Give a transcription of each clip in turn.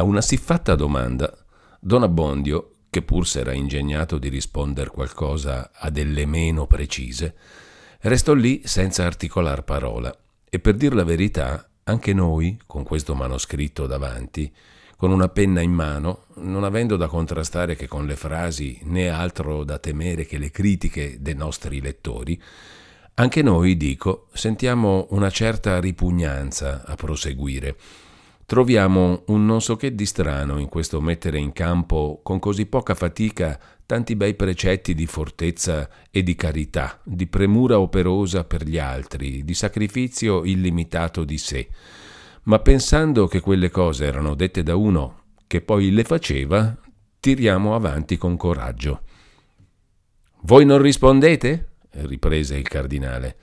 A una siffatta domanda, Don Abbondio, che pur s'era ingegnato di risponder qualcosa a delle meno precise, restò lì senza articolar parola. E per dir la verità, anche noi, con questo manoscritto davanti, con una penna in mano, non avendo da contrastare che con le frasi né altro da temere che le critiche dei nostri lettori, anche noi, dico, sentiamo una certa ripugnanza a proseguire. Troviamo un non so che di strano in questo mettere in campo con così poca fatica tanti bei precetti di fortezza e di carità, di premura operosa per gli altri, di sacrificio illimitato di sé ma pensando che quelle cose erano dette da uno che poi le faceva, tiriamo avanti con coraggio. Voi non rispondete? riprese il cardinale.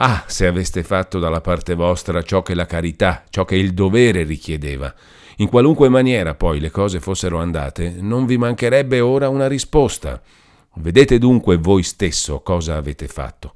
Ah, se aveste fatto dalla parte vostra ciò che la carità, ciò che il dovere richiedeva. In qualunque maniera poi le cose fossero andate, non vi mancherebbe ora una risposta. Vedete dunque voi stesso cosa avete fatto.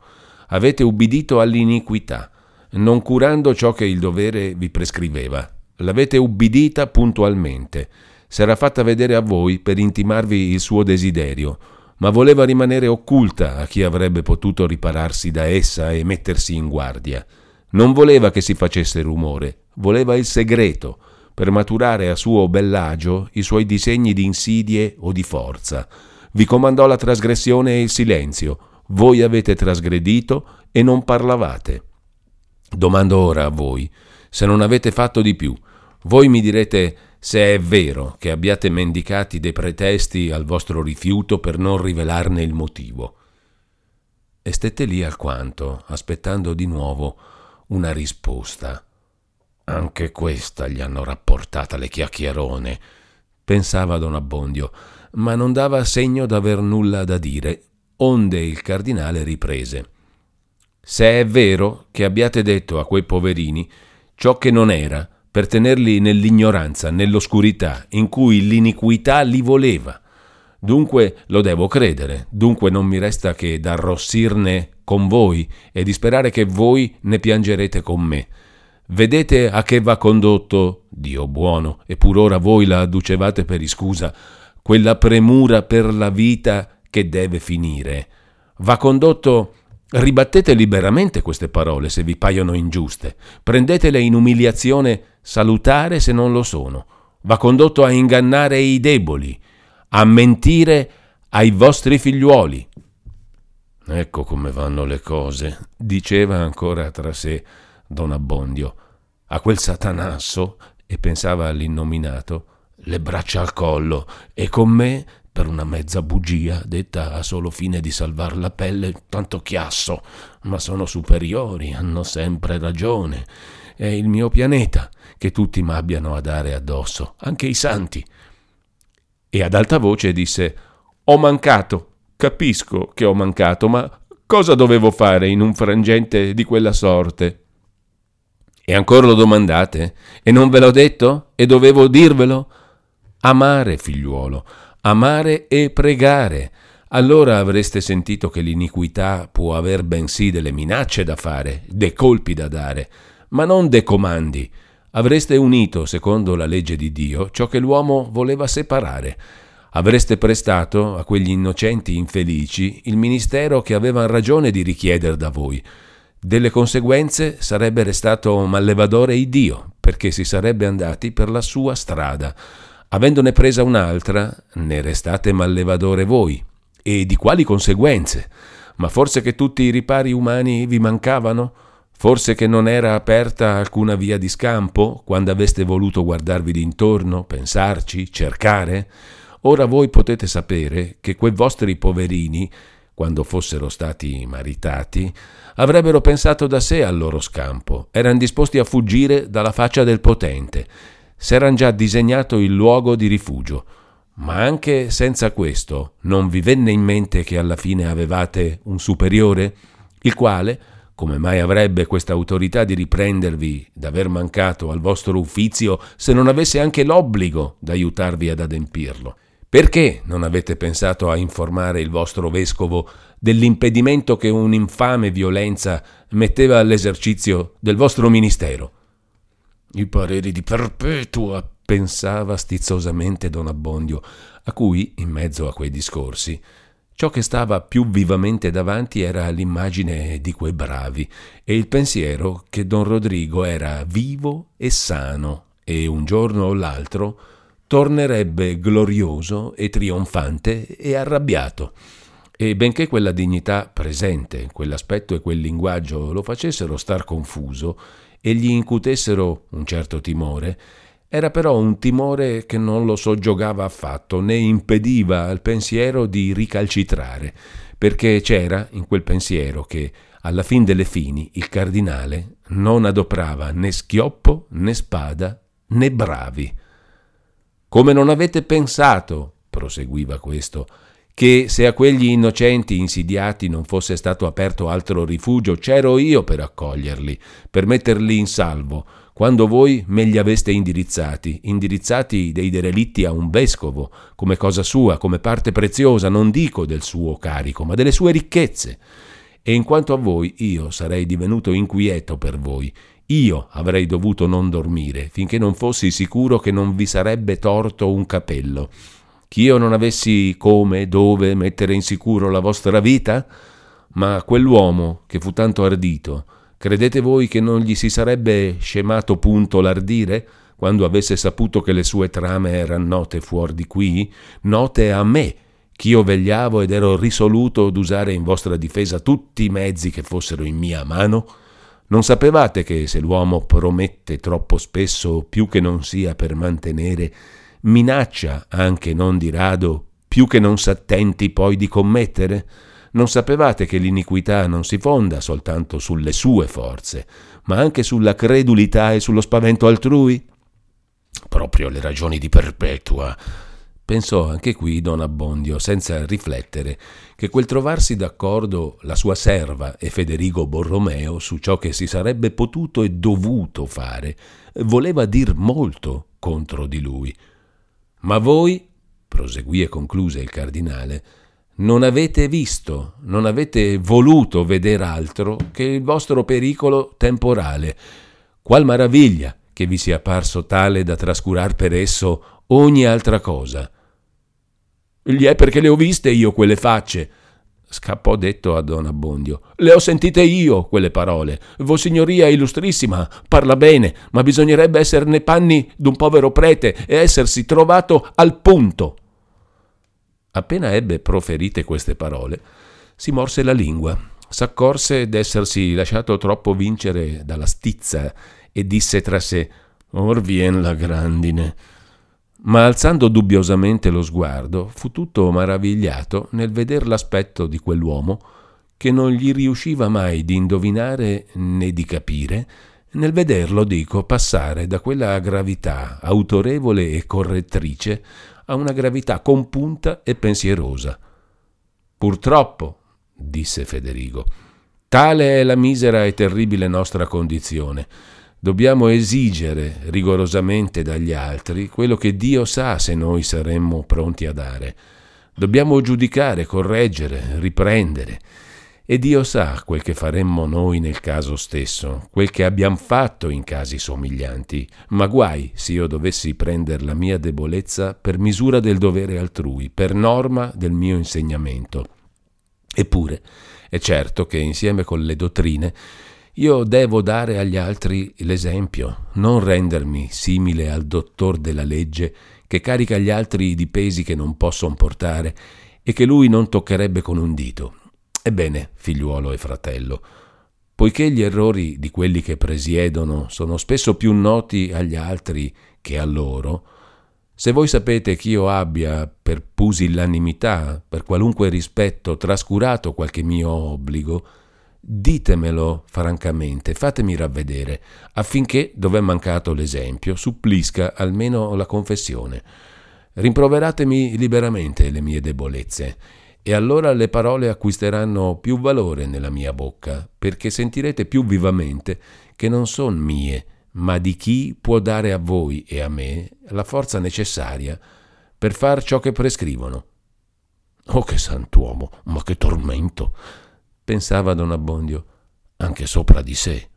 Avete ubbidito all'iniquità non curando ciò che il dovere vi prescriveva. L'avete ubbidita puntualmente. S'era fatta vedere a voi per intimarvi il suo desiderio, ma voleva rimanere occulta a chi avrebbe potuto ripararsi da essa e mettersi in guardia. Non voleva che si facesse rumore, voleva il segreto, per maturare a suo bell'agio i suoi disegni di insidie o di forza. Vi comandò la trasgressione e il silenzio. Voi avete trasgredito e non parlavate. Domando ora a voi, se non avete fatto di più, voi mi direte se è vero che abbiate mendicati dei pretesti al vostro rifiuto per non rivelarne il motivo. E stette lì alquanto, aspettando di nuovo una risposta. Anche questa gli hanno rapportata le chiacchierone, pensava don Abbondio, ma non dava segno d'aver nulla da dire, onde il cardinale riprese. Se è vero che abbiate detto a quei poverini ciò che non era, per tenerli nell'ignoranza, nell'oscurità, in cui l'iniquità li voleva. Dunque lo devo credere, dunque non mi resta che d'arrossirne con voi e di sperare che voi ne piangerete con me. Vedete a che va condotto, Dio buono, e pur ora voi la adducevate per iscusa, quella premura per la vita che deve finire. Va condotto Ribattete liberamente queste parole se vi paiono ingiuste, prendetele in umiliazione salutare se non lo sono. Va condotto a ingannare i deboli, a mentire ai vostri figliuoli. Ecco come vanno le cose, diceva ancora tra sé don Abbondio. A quel satanasso, e pensava all'innominato, le braccia al collo, e con me per una mezza bugia detta a solo fine di salvar la pelle, tanto chiasso, ma sono superiori, hanno sempre ragione. È il mio pianeta che tutti m'abbiano a dare addosso, anche i santi. E ad alta voce disse: Ho mancato, capisco che ho mancato, ma cosa dovevo fare in un frangente di quella sorte? E ancora lo domandate? E non ve l'ho detto? E dovevo dirvelo? Amare, figliuolo, amare e pregare. Allora avreste sentito che l'iniquità può aver bensì delle minacce da fare, dei colpi da dare, ma non dei comandi. Avreste unito, secondo la legge di Dio, ciò che l'uomo voleva separare. Avreste prestato a quegli innocenti infelici il ministero che avevano ragione di richiedere da voi. Delle conseguenze sarebbe restato mallevadore Dio, perché si sarebbe andati per la sua strada. Avendone presa un'altra, ne restate mallevadore voi. E di quali conseguenze? Ma forse che tutti i ripari umani vi mancavano? Forse che non era aperta alcuna via di scampo quando aveste voluto guardarvi d'intorno, pensarci, cercare? Ora voi potete sapere che quei vostri poverini, quando fossero stati maritati, avrebbero pensato da sé al loro scampo, erano disposti a fuggire dalla faccia del potente. S'eran già disegnato il luogo di rifugio, ma anche senza questo non vi venne in mente che alla fine avevate un superiore, il quale, come mai avrebbe questa autorità di riprendervi d'aver mancato al vostro uffizio se non avesse anche l'obbligo d'aiutarvi ad adempirlo? Perché non avete pensato a informare il vostro vescovo dell'impedimento che un'infame violenza metteva all'esercizio del vostro ministero? I pareri di perpetua pensava stizzosamente don Abbondio, a cui, in mezzo a quei discorsi, ciò che stava più vivamente davanti era l'immagine di quei bravi e il pensiero che don Rodrigo era vivo e sano e un giorno o l'altro tornerebbe glorioso e trionfante e arrabbiato. E benché quella dignità presente, quell'aspetto e quel linguaggio lo facessero star confuso e gli incutessero un certo timore, era però un timore che non lo soggiogava affatto, né impediva al pensiero di ricalcitrare, perché c'era in quel pensiero che, alla fin delle fini, il cardinale non adoprava né schioppo, né spada, né bravi. Come non avete pensato, proseguiva questo, che se a quegli innocenti insidiati non fosse stato aperto altro rifugio, c'ero io per accoglierli, per metterli in salvo, quando voi me li aveste indirizzati, indirizzati dei derelitti a un vescovo, come cosa sua, come parte preziosa, non dico del suo carico, ma delle sue ricchezze. E in quanto a voi, io sarei divenuto inquieto per voi, io avrei dovuto non dormire, finché non fossi sicuro che non vi sarebbe torto un capello. Ch'io non avessi come, dove mettere in sicuro la vostra vita? Ma quell'uomo che fu tanto ardito, Credete voi che non gli si sarebbe scemato punto l'ardire quando avesse saputo che le sue trame erano note fuori di qui, note a me, ch'io vegliavo ed ero risoluto d'usare in vostra difesa tutti i mezzi che fossero in mia mano? Non sapevate che se l'uomo promette troppo spesso più che non sia per mantenere, minaccia anche non di rado più che non s'attenti poi di commettere? Non sapevate che l'iniquità non si fonda soltanto sulle sue forze, ma anche sulla credulità e sullo spavento altrui? Proprio le ragioni di Perpetua. Pensò anche qui don Abbondio, senza riflettere, che quel trovarsi d'accordo la sua serva e Federigo Borromeo su ciò che si sarebbe potuto e dovuto fare voleva dir molto contro di lui. Ma voi, proseguì e concluse il cardinale, non avete visto, non avete voluto vedere altro che il vostro pericolo temporale. Qual maraviglia che vi sia parso tale da trascurar per esso ogni altra cosa. Gli è perché le ho viste io quelle facce, scappò detto a don Abbondio. Le ho sentite io quelle parole. Vossignoria illustrissima parla bene, ma bisognerebbe essere nei panni d'un povero prete e essersi trovato al punto. Appena ebbe proferite queste parole, si morse la lingua, s'accorse d'essersi lasciato troppo vincere dalla stizza e disse tra sé Or vien la grandine. Ma alzando dubbiosamente lo sguardo, fu tutto maravigliato nel veder l'aspetto di quell'uomo che non gli riusciva mai di indovinare né di capire, nel vederlo, dico, passare da quella gravità autorevole e correttrice a una gravità compunta e pensierosa. Purtroppo, disse Federigo, tale è la misera e terribile nostra condizione. Dobbiamo esigere rigorosamente dagli altri quello che Dio sa se noi saremmo pronti a dare. Dobbiamo giudicare, correggere, riprendere e Dio sa quel che faremmo noi nel caso stesso, quel che abbiamo fatto in casi somiglianti, ma guai se io dovessi prendere la mia debolezza per misura del dovere altrui, per norma del mio insegnamento. Eppure, è certo che insieme con le dottrine io devo dare agli altri l'esempio, non rendermi simile al dottor della legge che carica gli altri di pesi che non possono portare e che lui non toccherebbe con un dito. Ebbene, figliuolo e fratello, poiché gli errori di quelli che presiedono sono spesso più noti agli altri che a loro, se voi sapete che io abbia, per pusillanimità, per qualunque rispetto, trascurato qualche mio obbligo, ditemelo francamente, fatemi ravvedere, affinché, dove è mancato l'esempio, supplisca almeno la confessione. Rimproveratemi liberamente le mie debolezze e allora le parole acquisteranno più valore nella mia bocca, perché sentirete più vivamente che non son mie, ma di chi può dare a voi e a me la forza necessaria per far ciò che prescrivono. Oh che sant'uomo, ma che tormento! pensava don Abbondio, anche sopra di sé.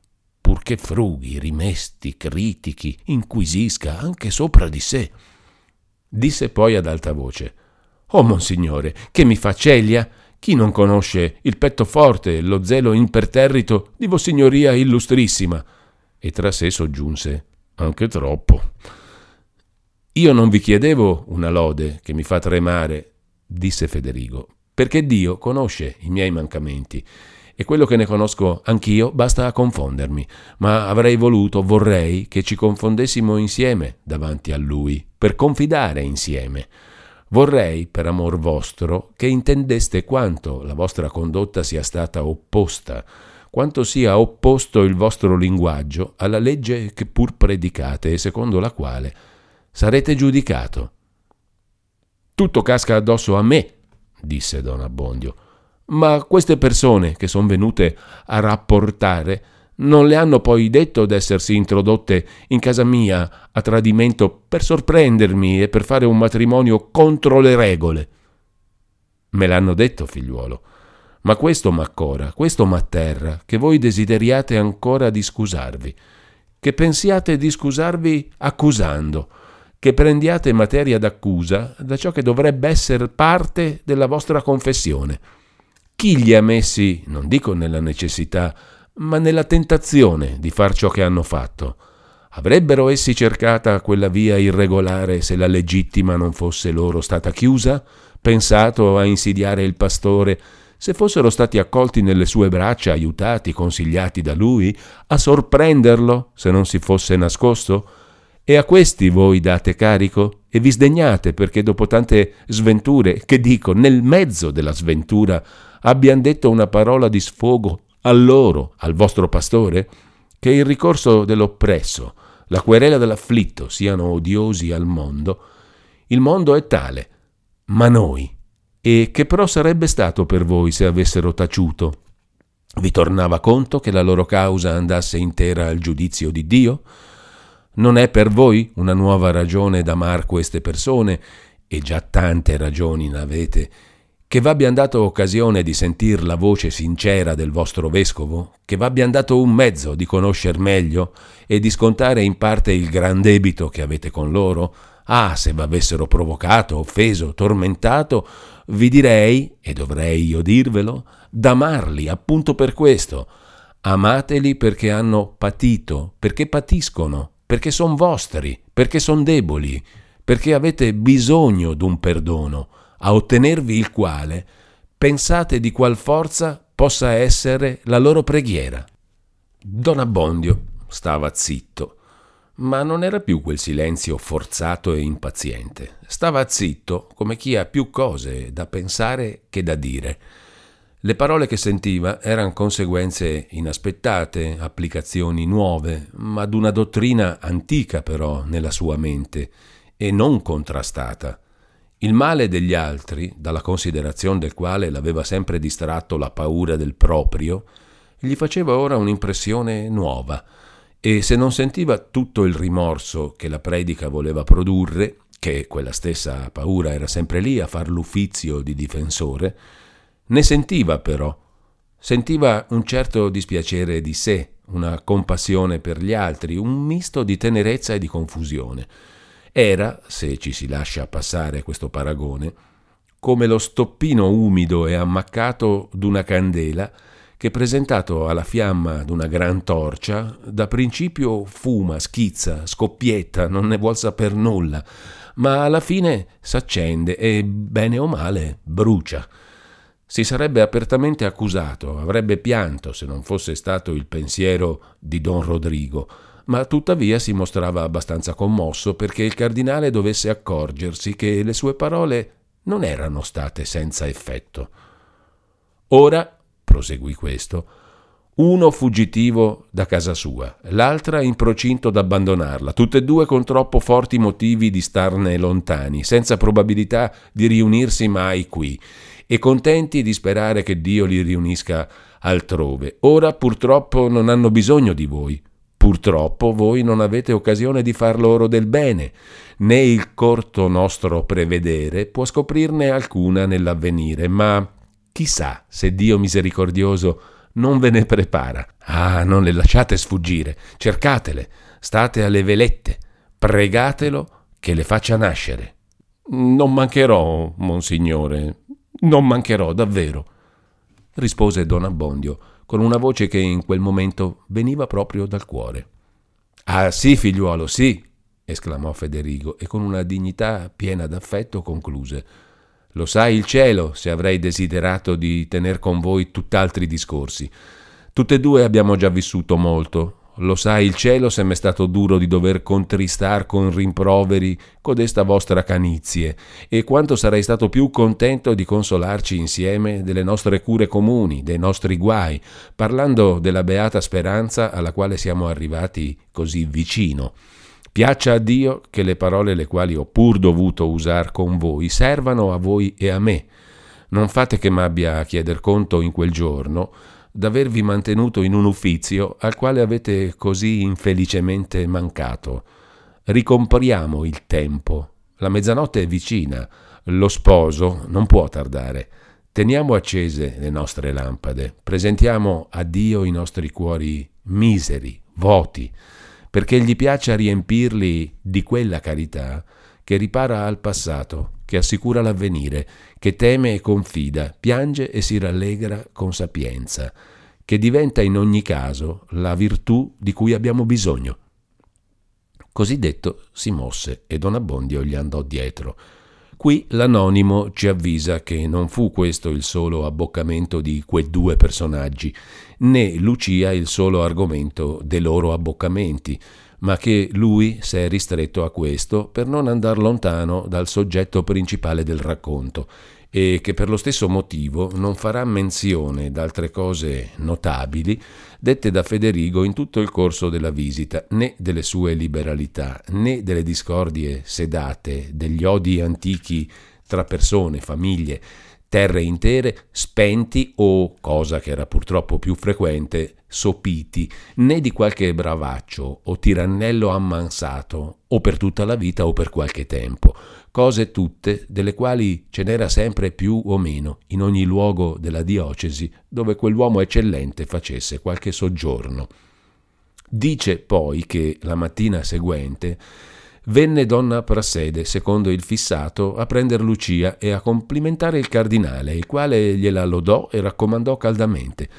purché frughi, rimesti, critichi, inquisisca anche sopra di sé. Disse poi ad alta voce: Oh, monsignore, che mi fa celia? Chi non conosce il petto forte lo zelo imperterrito di Vossignoria illustrissima? E tra sé soggiunse: Anche troppo. Io non vi chiedevo una lode che mi fa tremare, disse Federigo, perché Dio conosce i miei mancamenti e quello che ne conosco anch'io basta a confondermi, ma avrei voluto, vorrei che ci confondessimo insieme davanti a Lui, per confidare insieme. Vorrei, per amor vostro, che intendeste quanto la vostra condotta sia stata opposta, quanto sia opposto il vostro linguaggio alla legge che pur predicate e secondo la quale sarete giudicato. Tutto casca addosso a me, disse Don Abbondio. Ma queste persone che sono venute a rapportare non le hanno poi detto d'essersi introdotte in casa mia a tradimento per sorprendermi e per fare un matrimonio contro le regole. Me l'hanno detto, figliuolo. Ma questo m'accora, questo m'atterra, che voi desideriate ancora di scusarvi, che pensiate di scusarvi accusando, che prendiate materia d'accusa da ciò che dovrebbe essere parte della vostra confessione. Chi li ha messi, non dico nella necessità, ma nella tentazione di far ciò che hanno fatto? Avrebbero essi cercata quella via irregolare se la legittima non fosse loro stata chiusa? Pensato a insidiare il pastore se fossero stati accolti nelle sue braccia, aiutati, consigliati da lui, a sorprenderlo se non si fosse nascosto? E a questi voi date carico e vi sdegnate perché dopo tante sventure, che dico, nel mezzo della sventura, abbiano detto una parola di sfogo a loro, al vostro pastore? Che il ricorso dell'oppresso, la querela dell'afflitto siano odiosi al mondo? Il mondo è tale, ma noi? E che però sarebbe stato per voi se avessero taciuto? Vi tornava conto che la loro causa andasse intera al giudizio di Dio? Non è per voi una nuova ragione d'amar queste persone, e già tante ragioni n'avete, che v'abbian dato occasione di sentir la voce sincera del vostro vescovo, che v'abbian dato un mezzo di conoscer meglio e di scontare in parte il gran debito che avete con loro? Ah, se v'avessero provocato, offeso, tormentato, vi direi, e dovrei io dirvelo, d'amarli appunto per questo. Amateli perché hanno patito, perché patiscono, perché sono vostri, perché sono deboli, perché avete bisogno d'un perdono, a ottenervi il quale pensate di qual forza possa essere la loro preghiera. Don Abbondio stava zitto, ma non era più quel silenzio forzato e impaziente. Stava zitto come chi ha più cose da pensare che da dire. Le parole che sentiva erano conseguenze inaspettate, applicazioni nuove, ma d'una dottrina antica però nella sua mente e non contrastata. Il male degli altri, dalla considerazione del quale l'aveva sempre distratto la paura del proprio, gli faceva ora un'impressione nuova, e se non sentiva tutto il rimorso che la predica voleva produrre, che quella stessa paura era sempre lì a far l'uffizio di difensore, ne sentiva però, sentiva un certo dispiacere di sé, una compassione per gli altri, un misto di tenerezza e di confusione. Era, se ci si lascia passare questo paragone, come lo stoppino umido e ammaccato d'una candela che presentato alla fiamma d'una gran torcia, da principio fuma, schizza, scoppietta, non ne vuol saper nulla, ma alla fine s'accende e, bene o male, brucia. Si sarebbe apertamente accusato, avrebbe pianto se non fosse stato il pensiero di don Rodrigo, ma tuttavia si mostrava abbastanza commosso perché il cardinale dovesse accorgersi che le sue parole non erano state senza effetto. Ora, proseguì questo, uno fuggitivo da casa sua, l'altra in procinto d'abbandonarla, tutte e due con troppo forti motivi di starne lontani, senza probabilità di riunirsi mai qui, e contenti di sperare che Dio li riunisca altrove. Ora purtroppo non hanno bisogno di voi. Purtroppo voi non avete occasione di far loro del bene, né il corto nostro prevedere può scoprirne alcuna nell'avvenire, ma chissà se Dio misericordioso non ve ne prepara. Ah, non le lasciate sfuggire, cercatele, state alle velette, pregatelo che le faccia nascere. Non mancherò, monsignore, non mancherò davvero, rispose don Abbondio con una voce che in quel momento veniva proprio dal cuore. Ah sì, figliuolo, sì, esclamò Federigo e con una dignità piena d'affetto concluse. Lo sai il cielo se avrei desiderato di tener con voi tutt'altri discorsi. Tutte e due abbiamo già vissuto molto, lo sai il cielo se m'è stato duro di dover contristar con rimproveri codesta vostra canizie, e quanto sarei stato più contento di consolarci insieme delle nostre cure comuni, dei nostri guai, parlando della beata speranza alla quale siamo arrivati così vicino. Piaccia a Dio che le parole le quali ho pur dovuto usar con voi servano a voi e a me. Non fate che m'abbia a chieder conto in quel giorno, d'avervi mantenuto in un uffizio al quale avete così infelicemente mancato. Ricompriamo il tempo. La mezzanotte è vicina, lo sposo non può tardare. Teniamo accese le nostre lampade, presentiamo a Dio i nostri cuori miseri, voti, perché gli piaccia riempirli di quella carità che ripara al passato, che assicura l'avvenire, che teme e confida, piange e si rallegra con sapienza, che diventa in ogni caso la virtù di cui abbiamo bisogno. Così detto si mosse e Don Abbondio gli andò dietro. Qui l'anonimo ci avvisa che non fu questo il solo abboccamento di quei due personaggi, né Lucia il solo argomento dei loro abboccamenti, ma che lui s'è ristretto a questo per non andar lontano dal soggetto principale del racconto e che per lo stesso motivo non farà menzione d'altre cose notabili dette da Federigo in tutto il corso della visita, né delle sue liberalità, né delle discordie sedate, degli odi antichi tra persone, famiglie, terre intere spenti o, cosa che era purtroppo più frequente, sopiti, né di qualche bravaccio o tirannello ammansato, o per tutta la vita o per qualche tempo, cose tutte delle quali ce n'era sempre più o meno in ogni luogo della diocesi dove quell'uomo eccellente facesse qualche soggiorno. Dice poi che la mattina seguente venne donna Prassede, secondo il fissato, a prender Lucia e a complimentare il cardinale, il quale gliela lodò e raccomandò caldamente.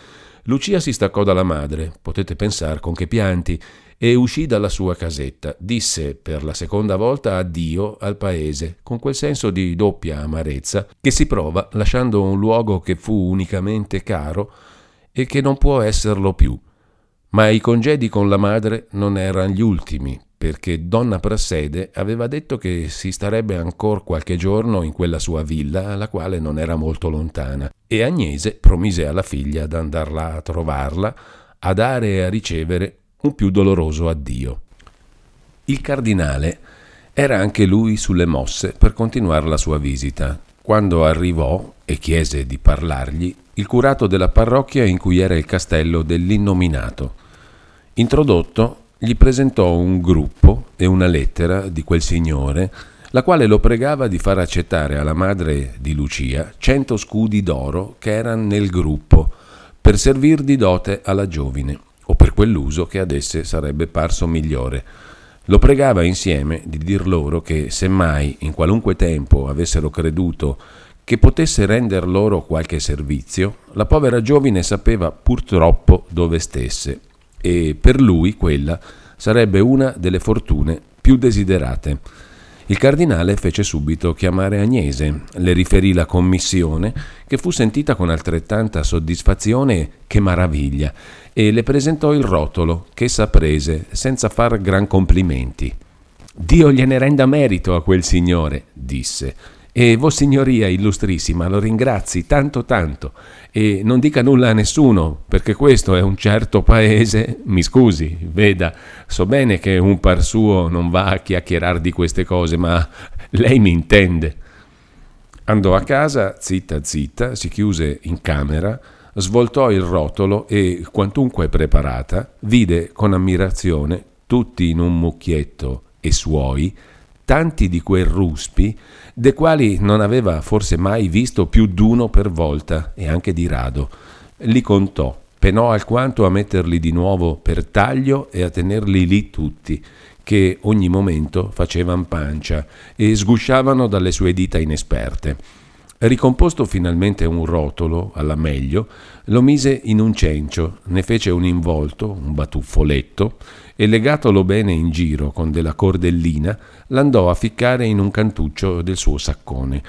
Lucia si staccò dalla madre, potete pensare con che pianti, e uscì dalla sua casetta. Disse per la seconda volta addio al paese, con quel senso di doppia amarezza che si prova lasciando un luogo che fu unicamente caro e che non può esserlo più. Ma i congedi con la madre non erano gli ultimi, perché donna Prassede aveva detto che si starebbe ancora qualche giorno in quella sua villa, la quale non era molto lontana, e Agnese promise alla figlia d'andarla a trovarla, a dare e a ricevere un più doloroso addio. Il cardinale era anche lui sulle mosse per continuare la sua visita, quando arrivò e chiese di parlargli il curato della parrocchia in cui era il castello dell'innominato. Introdotto, gli presentò un gruppo e una lettera di quel signore, la quale lo pregava di far accettare alla madre di Lucia cento scudi d'oro che erano nel gruppo, per servir di dote alla giovine, o per quell'uso che ad esse sarebbe parso migliore. Lo pregava insieme di dir loro che, se mai in qualunque tempo avessero creduto che potesse render loro qualche servizio, la povera giovine sapeva purtroppo dove stesse e per lui quella sarebbe una delle fortune più desiderate. Il cardinale fece subito chiamare Agnese, le riferì la commissione, che fu sentita con altrettanta soddisfazione che maraviglia, e le presentò il rotolo, che essa prese, senza far gran complimenti. Dio gliene renda merito a quel signore, disse, e Vossignoria illustrissima lo ringrazi tanto tanto e non dica nulla a nessuno, perché questo è un certo paese. Mi scusi, veda, so bene che un par suo non va a chiacchierare di queste cose, ma lei mi intende. Andò a casa, zitta zitta, si chiuse in camera, svoltò il rotolo e, quantunque preparata, vide con ammirazione, tutti in un mucchietto e suoi, tanti di quei ruspi, de quali non aveva forse mai visto più d'uno per volta, e anche di rado. Li contò, penò alquanto a metterli di nuovo per taglio e a tenerli lì tutti, che ogni momento facevan pancia e sgusciavano dalle sue dita inesperte. Ricomposto finalmente un rotolo, alla meglio, lo mise in un cencio, ne fece un involto, un batuffoletto, e legatolo bene in giro con della cordellina, l'andò a ficcare in un cantuccio del suo saccone.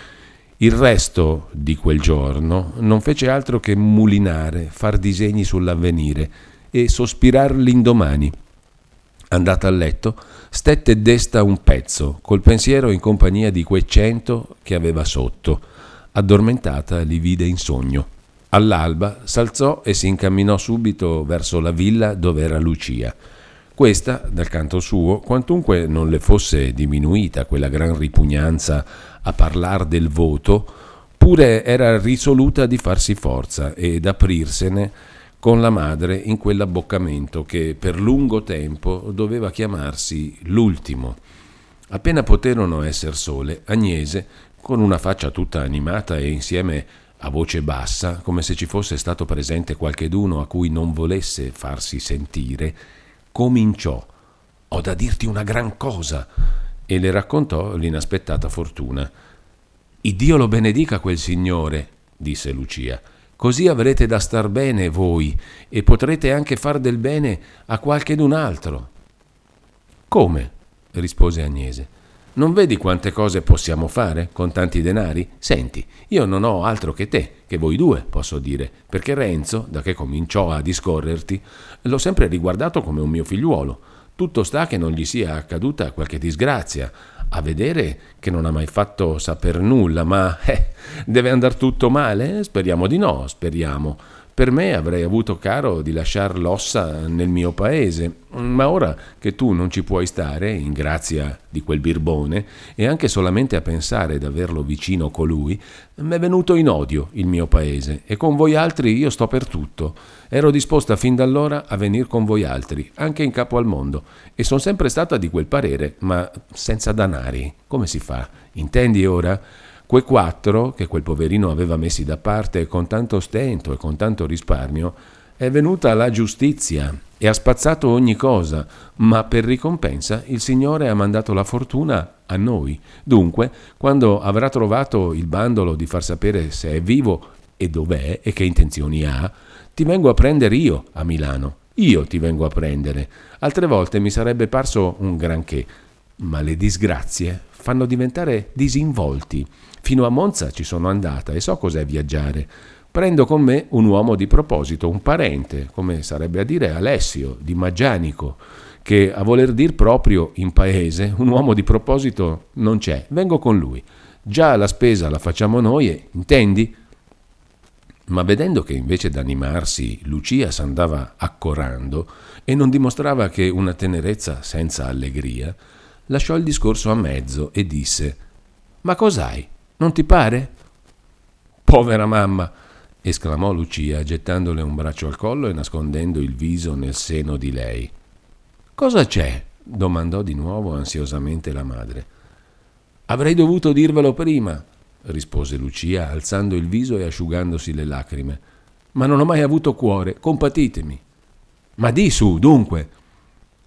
Il resto di quel giorno non fece altro che mulinare, far disegni sull'avvenire e sospirar l'indomani. Andata a letto, stette desta un pezzo, col pensiero in compagnia di quei cento che aveva sotto. Addormentata li vide in sogno. All'alba s'alzò e si incamminò subito verso la villa dove era Lucia. Questa, dal canto suo, quantunque non le fosse diminuita quella gran ripugnanza a parlar del voto, pure era risoluta di farsi forza ed aprirsene con la madre in quell'abboccamento che per lungo tempo doveva chiamarsi l'ultimo. Appena poterono esser sole, Agnese, con una faccia tutta animata e insieme a voce bassa, come se ci fosse stato presente qualcheduno a cui non volesse farsi sentire, cominciò. Ho da dirti una gran cosa. E le raccontò l'inaspettata fortuna. Iddio lo benedica quel signore, disse Lucia. Così avrete da star bene voi e potrete anche far del bene a qualchedun altro. Come? rispose Agnese. Non vedi quante cose possiamo fare con tanti denari? Senti, io non ho altro che te, che voi due, posso dire, perché Renzo, da che cominciò a discorrerti, l'ho sempre riguardato come un mio figliuolo. Tutto sta che non gli sia accaduta qualche disgrazia, a vedere che non ha mai fatto saper nulla, ma eh, deve andare tutto male? Speriamo di no, speriamo. Per me avrei avuto caro di lasciar l'ossa nel mio paese, ma ora che tu non ci puoi stare, in grazia di quel birbone, e anche solamente a pensare d'averlo vicino colui, m'è venuto in odio il mio paese, e con voi altri io sto per tutto. Ero disposta fin da allora a venir con voi altri, anche in capo al mondo, e sono sempre stata di quel parere, ma senza danari. Come si fa? Intendi ora? Quei quattro, che quel poverino aveva messi da parte con tanto stento e con tanto risparmio, è venuta la giustizia e ha spazzato ogni cosa, ma per ricompensa il Signore ha mandato la fortuna a noi. Dunque, quando avrà trovato il bandolo di far sapere se è vivo e dov'è e che intenzioni ha, ti vengo a prendere io a Milano. Io ti vengo a prendere. Altre volte mi sarebbe parso un granché, ma le disgrazie fanno diventare disinvolti. Fino a Monza ci sono andata e so cos'è viaggiare. Prendo con me un uomo di proposito, un parente, come sarebbe a dire Alessio, di Maggianico, che a voler dir proprio in paese un uomo di proposito non c'è. Vengo con lui. Già la spesa la facciamo noi e, intendi? Ma vedendo che invece d'animarsi Lucia s'andava accorando e non dimostrava che una tenerezza senza allegria, lasciò il discorso a mezzo e disse Ma cos'hai? Non ti pare? Povera mamma! esclamò Lucia, gettandole un braccio al collo e nascondendo il viso nel seno di lei. Cosa c'è? domandò di nuovo ansiosamente la madre. Avrei dovuto dirvelo prima, rispose Lucia, alzando il viso e asciugandosi le lacrime. Ma non ho mai avuto cuore, compatitemi. Ma di su, dunque.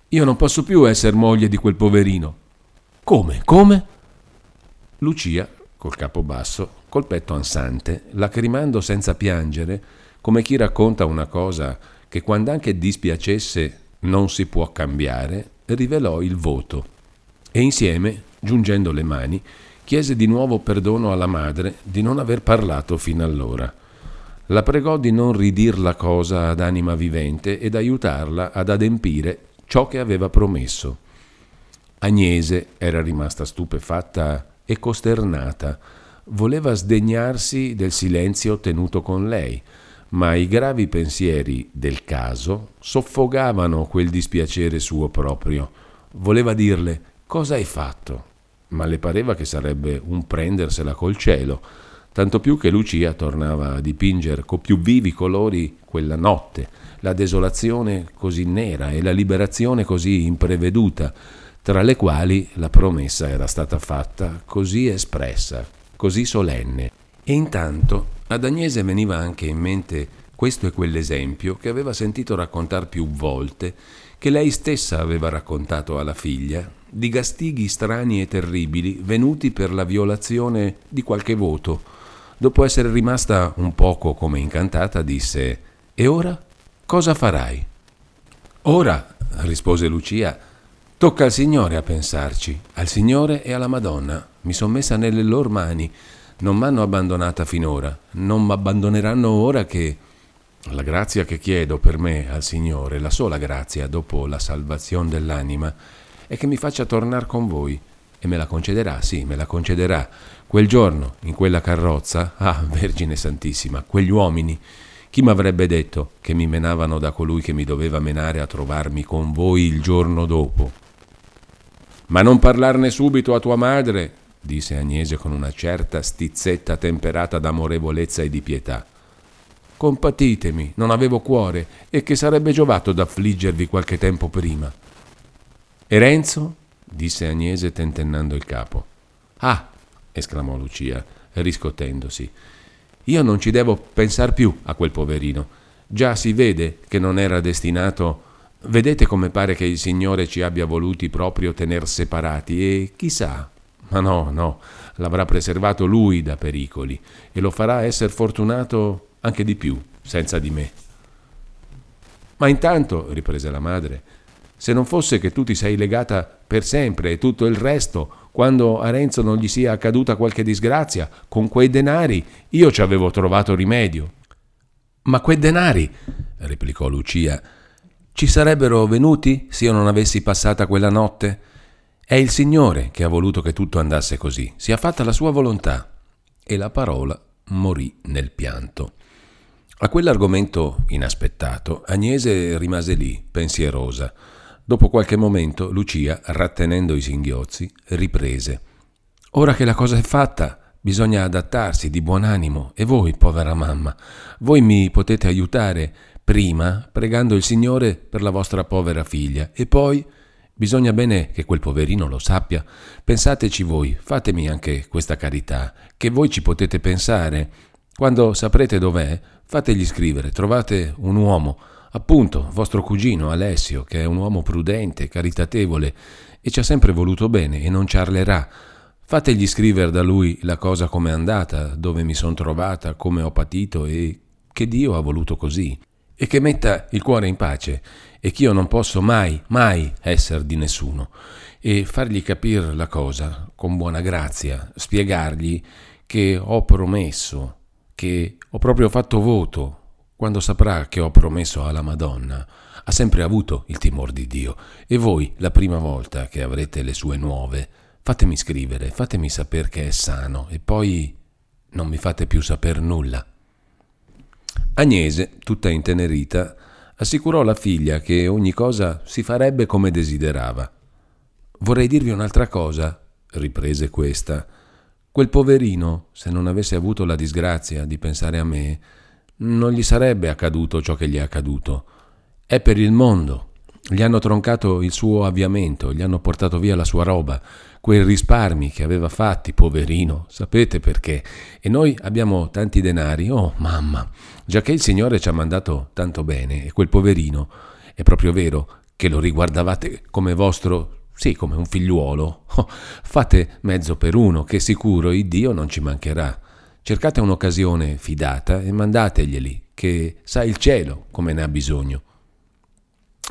Io non posso più essere moglie di quel poverino. Come? Come? Lucia col capo basso, col petto ansante, lacrimando senza piangere, come chi racconta una cosa che quando anche dispiacesse non si può cambiare, rivelò il voto e insieme, giungendo le mani, chiese di nuovo perdono alla madre di non aver parlato fino allora. La pregò di non ridir la cosa ad anima vivente ed aiutarla ad adempire ciò che aveva promesso. Agnese era rimasta stupefatta e costernata. Voleva sdegnarsi del silenzio tenuto con lei, ma i gravi pensieri del caso soffogavano quel dispiacere suo proprio. Voleva dirle cosa hai fatto, ma le pareva che sarebbe un prendersela col cielo, tanto più che Lucia tornava a dipingere con più vivi colori quella notte, la desolazione così nera e la liberazione così impreveduta, tra le quali la promessa era stata fatta così espressa, così solenne. E intanto ad Agnese veniva anche in mente questo è quell'esempio che aveva sentito raccontare più volte, che lei stessa aveva raccontato alla figlia, di gastighi strani e terribili venuti per la violazione di qualche voto. Dopo essere rimasta un poco come incantata, disse: E ora cosa farai? Ora, rispose Lucia, tocca al Signore a pensarci, al Signore e alla Madonna. Mi son messa nelle loro mani. Non m'hanno abbandonata finora, non m'abbandoneranno ora che la grazia che chiedo per me al Signore, la sola grazia dopo la salvazione dell'anima, è che mi faccia tornare con voi. E me la concederà, sì, me la concederà. Quel giorno, in quella carrozza, ah, Vergine Santissima, quegli uomini, chi mi avrebbe detto che mi menavano da colui che mi doveva menare a trovarmi con voi il giorno dopo? Ma non parlarne subito a tua madre, disse Agnese con una certa stizzetta temperata d'amorevolezza e di pietà. Compatitemi, non avevo cuore e che sarebbe giovato d'affliggervi qualche tempo prima. E Renzo? disse Agnese tentennando il capo. Ah! esclamò Lucia, riscotendosi. Io non ci devo pensar più a quel poverino. Già si vede che non era destinato. Vedete come pare che il Signore ci abbia voluti proprio tener separati e chissà. Ma no, no, l'avrà preservato lui da pericoli e lo farà essere fortunato anche di più, senza di me. Ma intanto, riprese la madre, se non fosse che tu ti sei legata per sempre e tutto il resto, quando a Renzo non gli sia accaduta qualche disgrazia, con quei denari io ci avevo trovato rimedio. Ma quei denari, replicò Lucia, ci sarebbero venuti se io non avessi passata quella notte? È il Signore che ha voluto che tutto andasse così, sia fatta la sua volontà. E la parola morì nel pianto. A quell'argomento inaspettato, Agnese rimase lì, pensierosa. Dopo qualche momento, Lucia, rattenendo i singhiozzi, riprese. Ora che la cosa è fatta, bisogna adattarsi di buon animo. E voi, povera mamma, voi mi potete aiutare prima pregando il Signore per la vostra povera figlia e poi bisogna bene che quel poverino lo sappia. Pensateci voi, fatemi anche questa carità, che voi ci potete pensare. Quando saprete dov'è, Fategli scrivere, trovate un uomo, appunto vostro cugino Alessio, che è un uomo prudente, caritatevole e ci ha sempre voluto bene e non ciarlerà. Fategli scrivere da lui la cosa com'è andata, dove mi sono trovata, come ho patito e che Dio ha voluto così. E che metta il cuore in pace e che io non posso mai, mai essere di nessuno. E fargli capire la cosa con buona grazia, spiegargli che ho promesso che ho proprio fatto voto quando saprà che ho promesso alla Madonna. Ha sempre avuto il timore di Dio e voi, la prima volta che avrete le sue nuove, fatemi scrivere, fatemi sapere che è sano e poi non mi fate più saper nulla. Agnese, tutta intenerita, assicurò alla figlia che ogni cosa si farebbe come desiderava. Vorrei dirvi un'altra cosa, riprese questa. Quel poverino, se non avesse avuto la disgrazia di pensare a me, non gli sarebbe accaduto ciò che gli è accaduto. È per il mondo. Gli hanno troncato il suo avviamento, gli hanno portato via la sua roba, quei risparmi che aveva fatti, poverino, sapete perché? E noi abbiamo tanti denari, oh mamma, già che il Signore ci ha mandato tanto bene, e quel poverino, è proprio vero che lo riguardavate come vostro sì, come un figliuolo. Oh, fate mezzo per uno, che sicuro il Dio non ci mancherà. Cercate un'occasione fidata e mandateglieli, che sa il cielo come ne ha bisogno.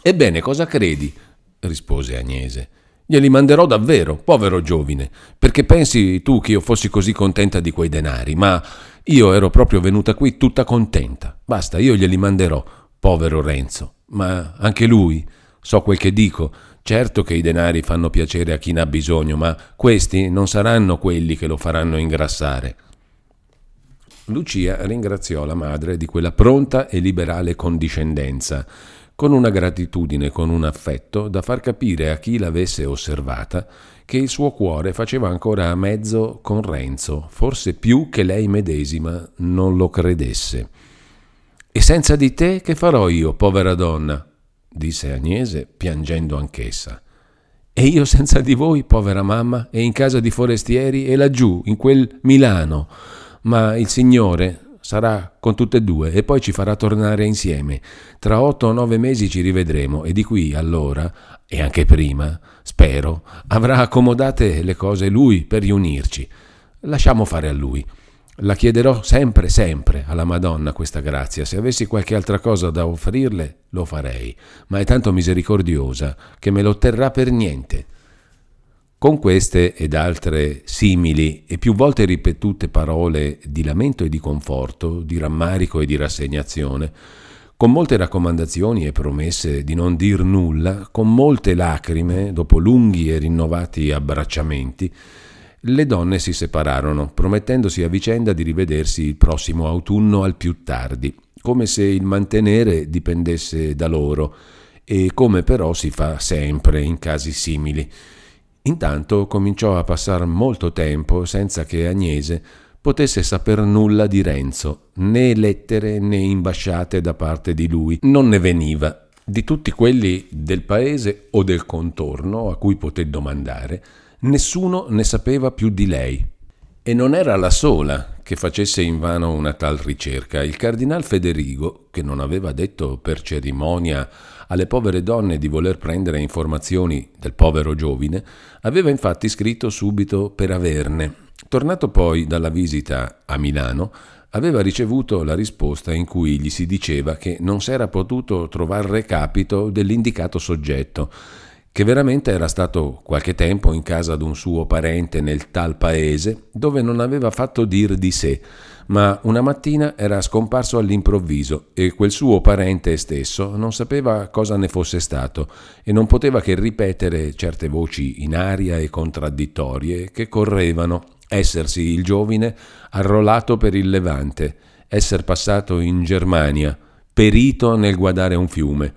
Ebbene, cosa credi? rispose Agnese. Glieli manderò davvero, povero giovine, perché pensi tu che io fossi così contenta di quei denari, ma io ero proprio venuta qui tutta contenta. Basta, io glieli manderò, povero Renzo. Ma anche lui, so quel che dico, Certo che i denari fanno piacere a chi ne ha bisogno, ma questi non saranno quelli che lo faranno ingrassare. Lucia ringraziò la madre di quella pronta e liberale condiscendenza, con una gratitudine, con un affetto da far capire a chi l'avesse osservata che il suo cuore faceva ancora a mezzo con Renzo, forse più che lei medesima non lo credesse. E senza di te che farò io, povera donna? disse Agnese, piangendo anch'essa. E io senza di voi, povera mamma, e in casa di forestieri e laggiù, in quel Milano. Ma il Signore sarà con tutte e due e poi ci farà tornare insieme. Tra otto o nove mesi ci rivedremo e di qui allora, e anche prima, spero, avrà accomodate le cose lui per riunirci. Lasciamo fare a lui. La chiederò sempre, sempre alla Madonna questa grazia. Se avessi qualche altra cosa da offrirle, lo farei, ma è tanto misericordiosa che me lo terrà per niente. Con queste ed altre simili e più volte ripetute parole di lamento e di conforto, di rammarico e di rassegnazione, con molte raccomandazioni e promesse di non dir nulla, con molte lacrime, dopo lunghi e rinnovati abbracciamenti, le donne si separarono, promettendosi a vicenda di rivedersi il prossimo autunno al più tardi, come se il mantenere dipendesse da loro, e come però si fa sempre in casi simili. Intanto cominciò a passare molto tempo senza che Agnese potesse saper nulla di Renzo, né lettere né imbasciate da parte di lui. Non ne veniva. Di tutti quelli del paese o del contorno a cui poté domandare, Nessuno ne sapeva più di lei. E non era la sola che facesse invano una tal ricerca. Il cardinal Federigo, che non aveva detto per cerimonia alle povere donne di voler prendere informazioni del povero giovine, aveva infatti scritto subito per averne. Tornato poi dalla visita a Milano, aveva ricevuto la risposta in cui gli si diceva che non s'era potuto trovare recapito dell'indicato soggetto che veramente era stato qualche tempo in casa d'un suo parente nel tal paese, dove non aveva fatto dir di sé, ma una mattina era scomparso all'improvviso e quel suo parente stesso non sapeva cosa ne fosse stato e non poteva che ripetere certe voci in aria e contraddittorie che correvano, essersi il giovine arrolato per il Levante, esser passato in Germania, perito nel guardare un fiume,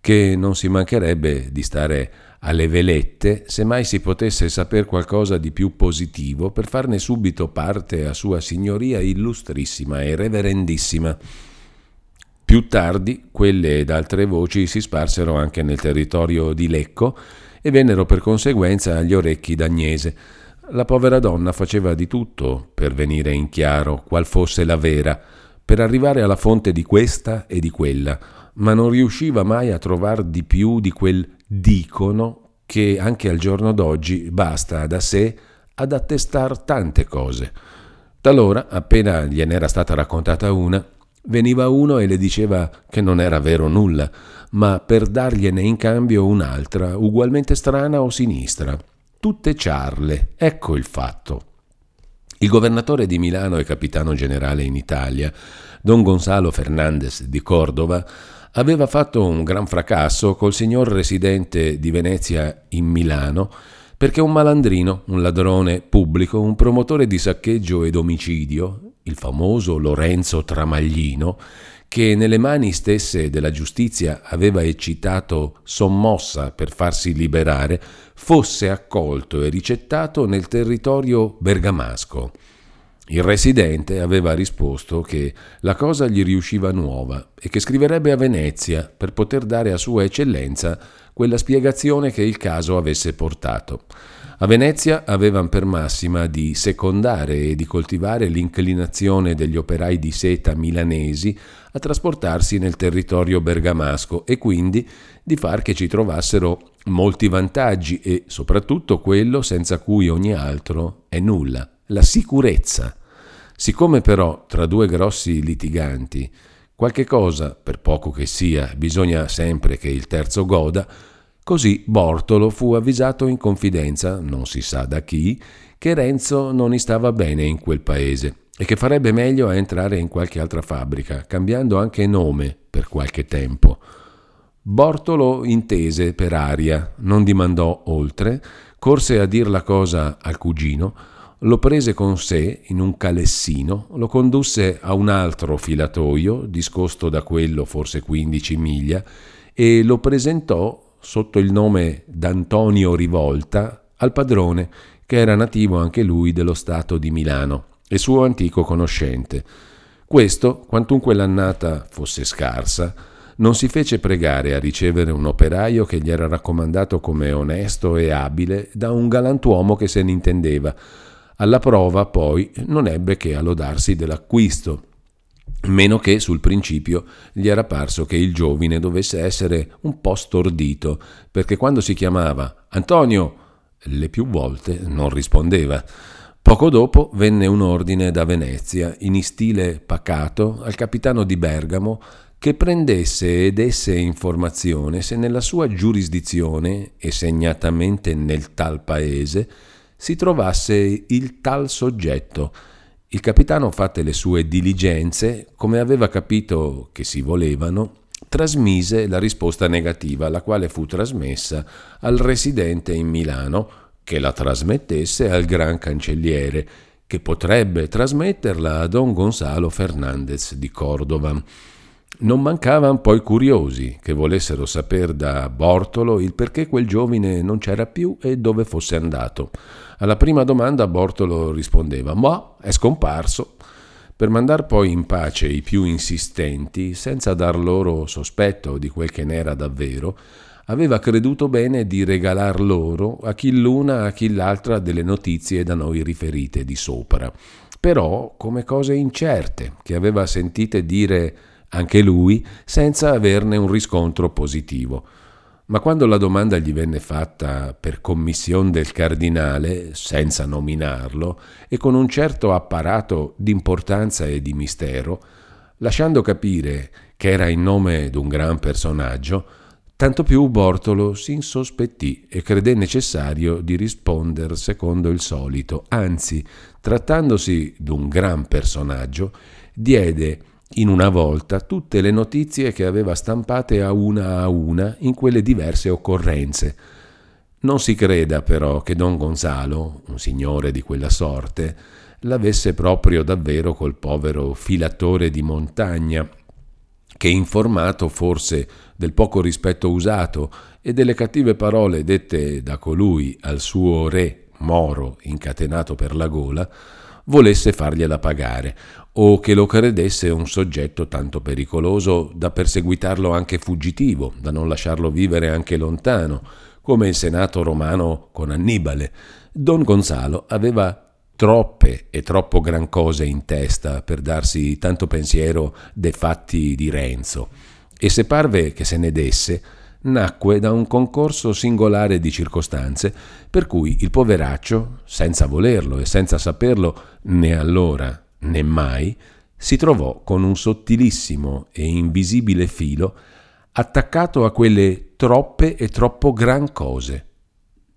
che non si mancherebbe di stare alle velette se mai si potesse saper qualcosa di più positivo per farne subito parte a sua signoria illustrissima e reverendissima. Più tardi quelle ed altre voci si sparsero anche nel territorio di Lecco e vennero per conseguenza agli orecchi d'Agnese. La povera donna faceva di tutto per venire in chiaro qual fosse la vera, per arrivare alla fonte di questa e di quella, ma non riusciva mai a trovar di più di quel dicono che anche al giorno d'oggi basta da sé ad attestar tante cose. Talora, appena gliene stata raccontata una, veniva uno e le diceva che non era vero nulla, ma per dargliene in cambio un'altra, ugualmente strana o sinistra. Tutte ciarle, ecco il fatto. Il governatore di Milano e capitano generale in Italia, don Gonzalo Fernandez di Cordova, aveva fatto un gran fracasso col signor residente di Venezia in Milano perché un malandrino, un ladrone pubblico, un promotore di saccheggio ed omicidio, il famoso Lorenzo Tramaglino, che nelle mani stesse della giustizia aveva eccitato sommossa per farsi liberare, fosse accolto e ricettato nel territorio bergamasco. Il residente aveva risposto che la cosa gli riusciva nuova e che scriverebbe a Venezia per poter dare a Sua Eccellenza quella spiegazione che il caso avesse portato. A Venezia avevano per massima di secondare e di coltivare l'inclinazione degli operai di seta milanesi a trasportarsi nel territorio bergamasco e quindi di far che ci trovassero molti vantaggi e soprattutto quello senza cui ogni altro è nulla la sicurezza. Siccome però tra due grossi litiganti qualche cosa, per poco che sia, bisogna sempre che il terzo goda, così Bortolo fu avvisato in confidenza, non si sa da chi, che Renzo non stava bene in quel paese e che farebbe meglio a entrare in qualche altra fabbrica, cambiando anche nome per qualche tempo. Bortolo intese per aria, non dimandò oltre, corse a dir la cosa al cugino, lo prese con sé in un calessino, lo condusse a un altro filatoio, discosto da quello forse 15 miglia, e lo presentò sotto il nome d'Antonio Rivolta al padrone, che era nativo anche lui dello Stato di Milano e suo antico conoscente. Questo, quantunque l'annata fosse scarsa, non si fece pregare a ricevere un operaio che gli era raccomandato come onesto e abile da un galantuomo che se ne intendeva, alla prova poi non ebbe che a lodarsi dell'acquisto. meno che sul principio gli era parso che il giovine dovesse essere un po' stordito, perché quando si chiamava Antonio le più volte non rispondeva. Poco dopo venne un ordine da Venezia, in stile pacato, al capitano di Bergamo che prendesse e desse informazione se nella sua giurisdizione, e segnatamente nel tal paese, si trovasse il tal soggetto. Il capitano, fatte le sue diligenze, come aveva capito che si volevano, trasmise la risposta negativa, la quale fu trasmessa al residente in Milano, che la trasmettesse al gran cancelliere, che potrebbe trasmetterla a don Gonzalo Fernandez di Cordova. Non mancavano poi curiosi che volessero sapere da Bortolo il perché quel giovine non c'era più e dove fosse andato. Alla prima domanda Bortolo rispondeva: Ma è scomparso. Per mandar poi in pace i più insistenti, senza dar loro sospetto di quel che n'era davvero, aveva creduto bene di regalar loro a chi l'una a chi l'altra delle notizie da noi riferite di sopra, però come cose incerte che aveva sentite dire anche lui, senza averne un riscontro positivo. Ma quando la domanda gli venne fatta per commissione del cardinale, senza nominarlo, e con un certo apparato d'importanza e di mistero, lasciando capire che era in nome d'un gran personaggio, tanto più Bortolo si insospettì e credé necessario di rispondere secondo il solito, anzi, trattandosi d'un gran personaggio, diede in una volta tutte le notizie che aveva stampate a una a una in quelle diverse occorrenze. Non si creda però che don Gonzalo, un signore di quella sorte, l'avesse proprio davvero col povero filatore di montagna, che informato forse del poco rispetto usato e delle cattive parole dette da colui al suo re moro incatenato per la gola, volesse fargliela pagare, o che lo credesse un soggetto tanto pericoloso da perseguitarlo anche fuggitivo, da non lasciarlo vivere anche lontano, come il Senato romano con Annibale. Don Gonzalo aveva troppe e troppo gran cose in testa per darsi tanto pensiero dei fatti di Renzo, e se parve che se ne desse, nacque da un concorso singolare di circostanze per cui il poveraccio, senza volerlo e senza saperlo né allora né mai, si trovò con un sottilissimo e invisibile filo attaccato a quelle troppe e troppo gran cose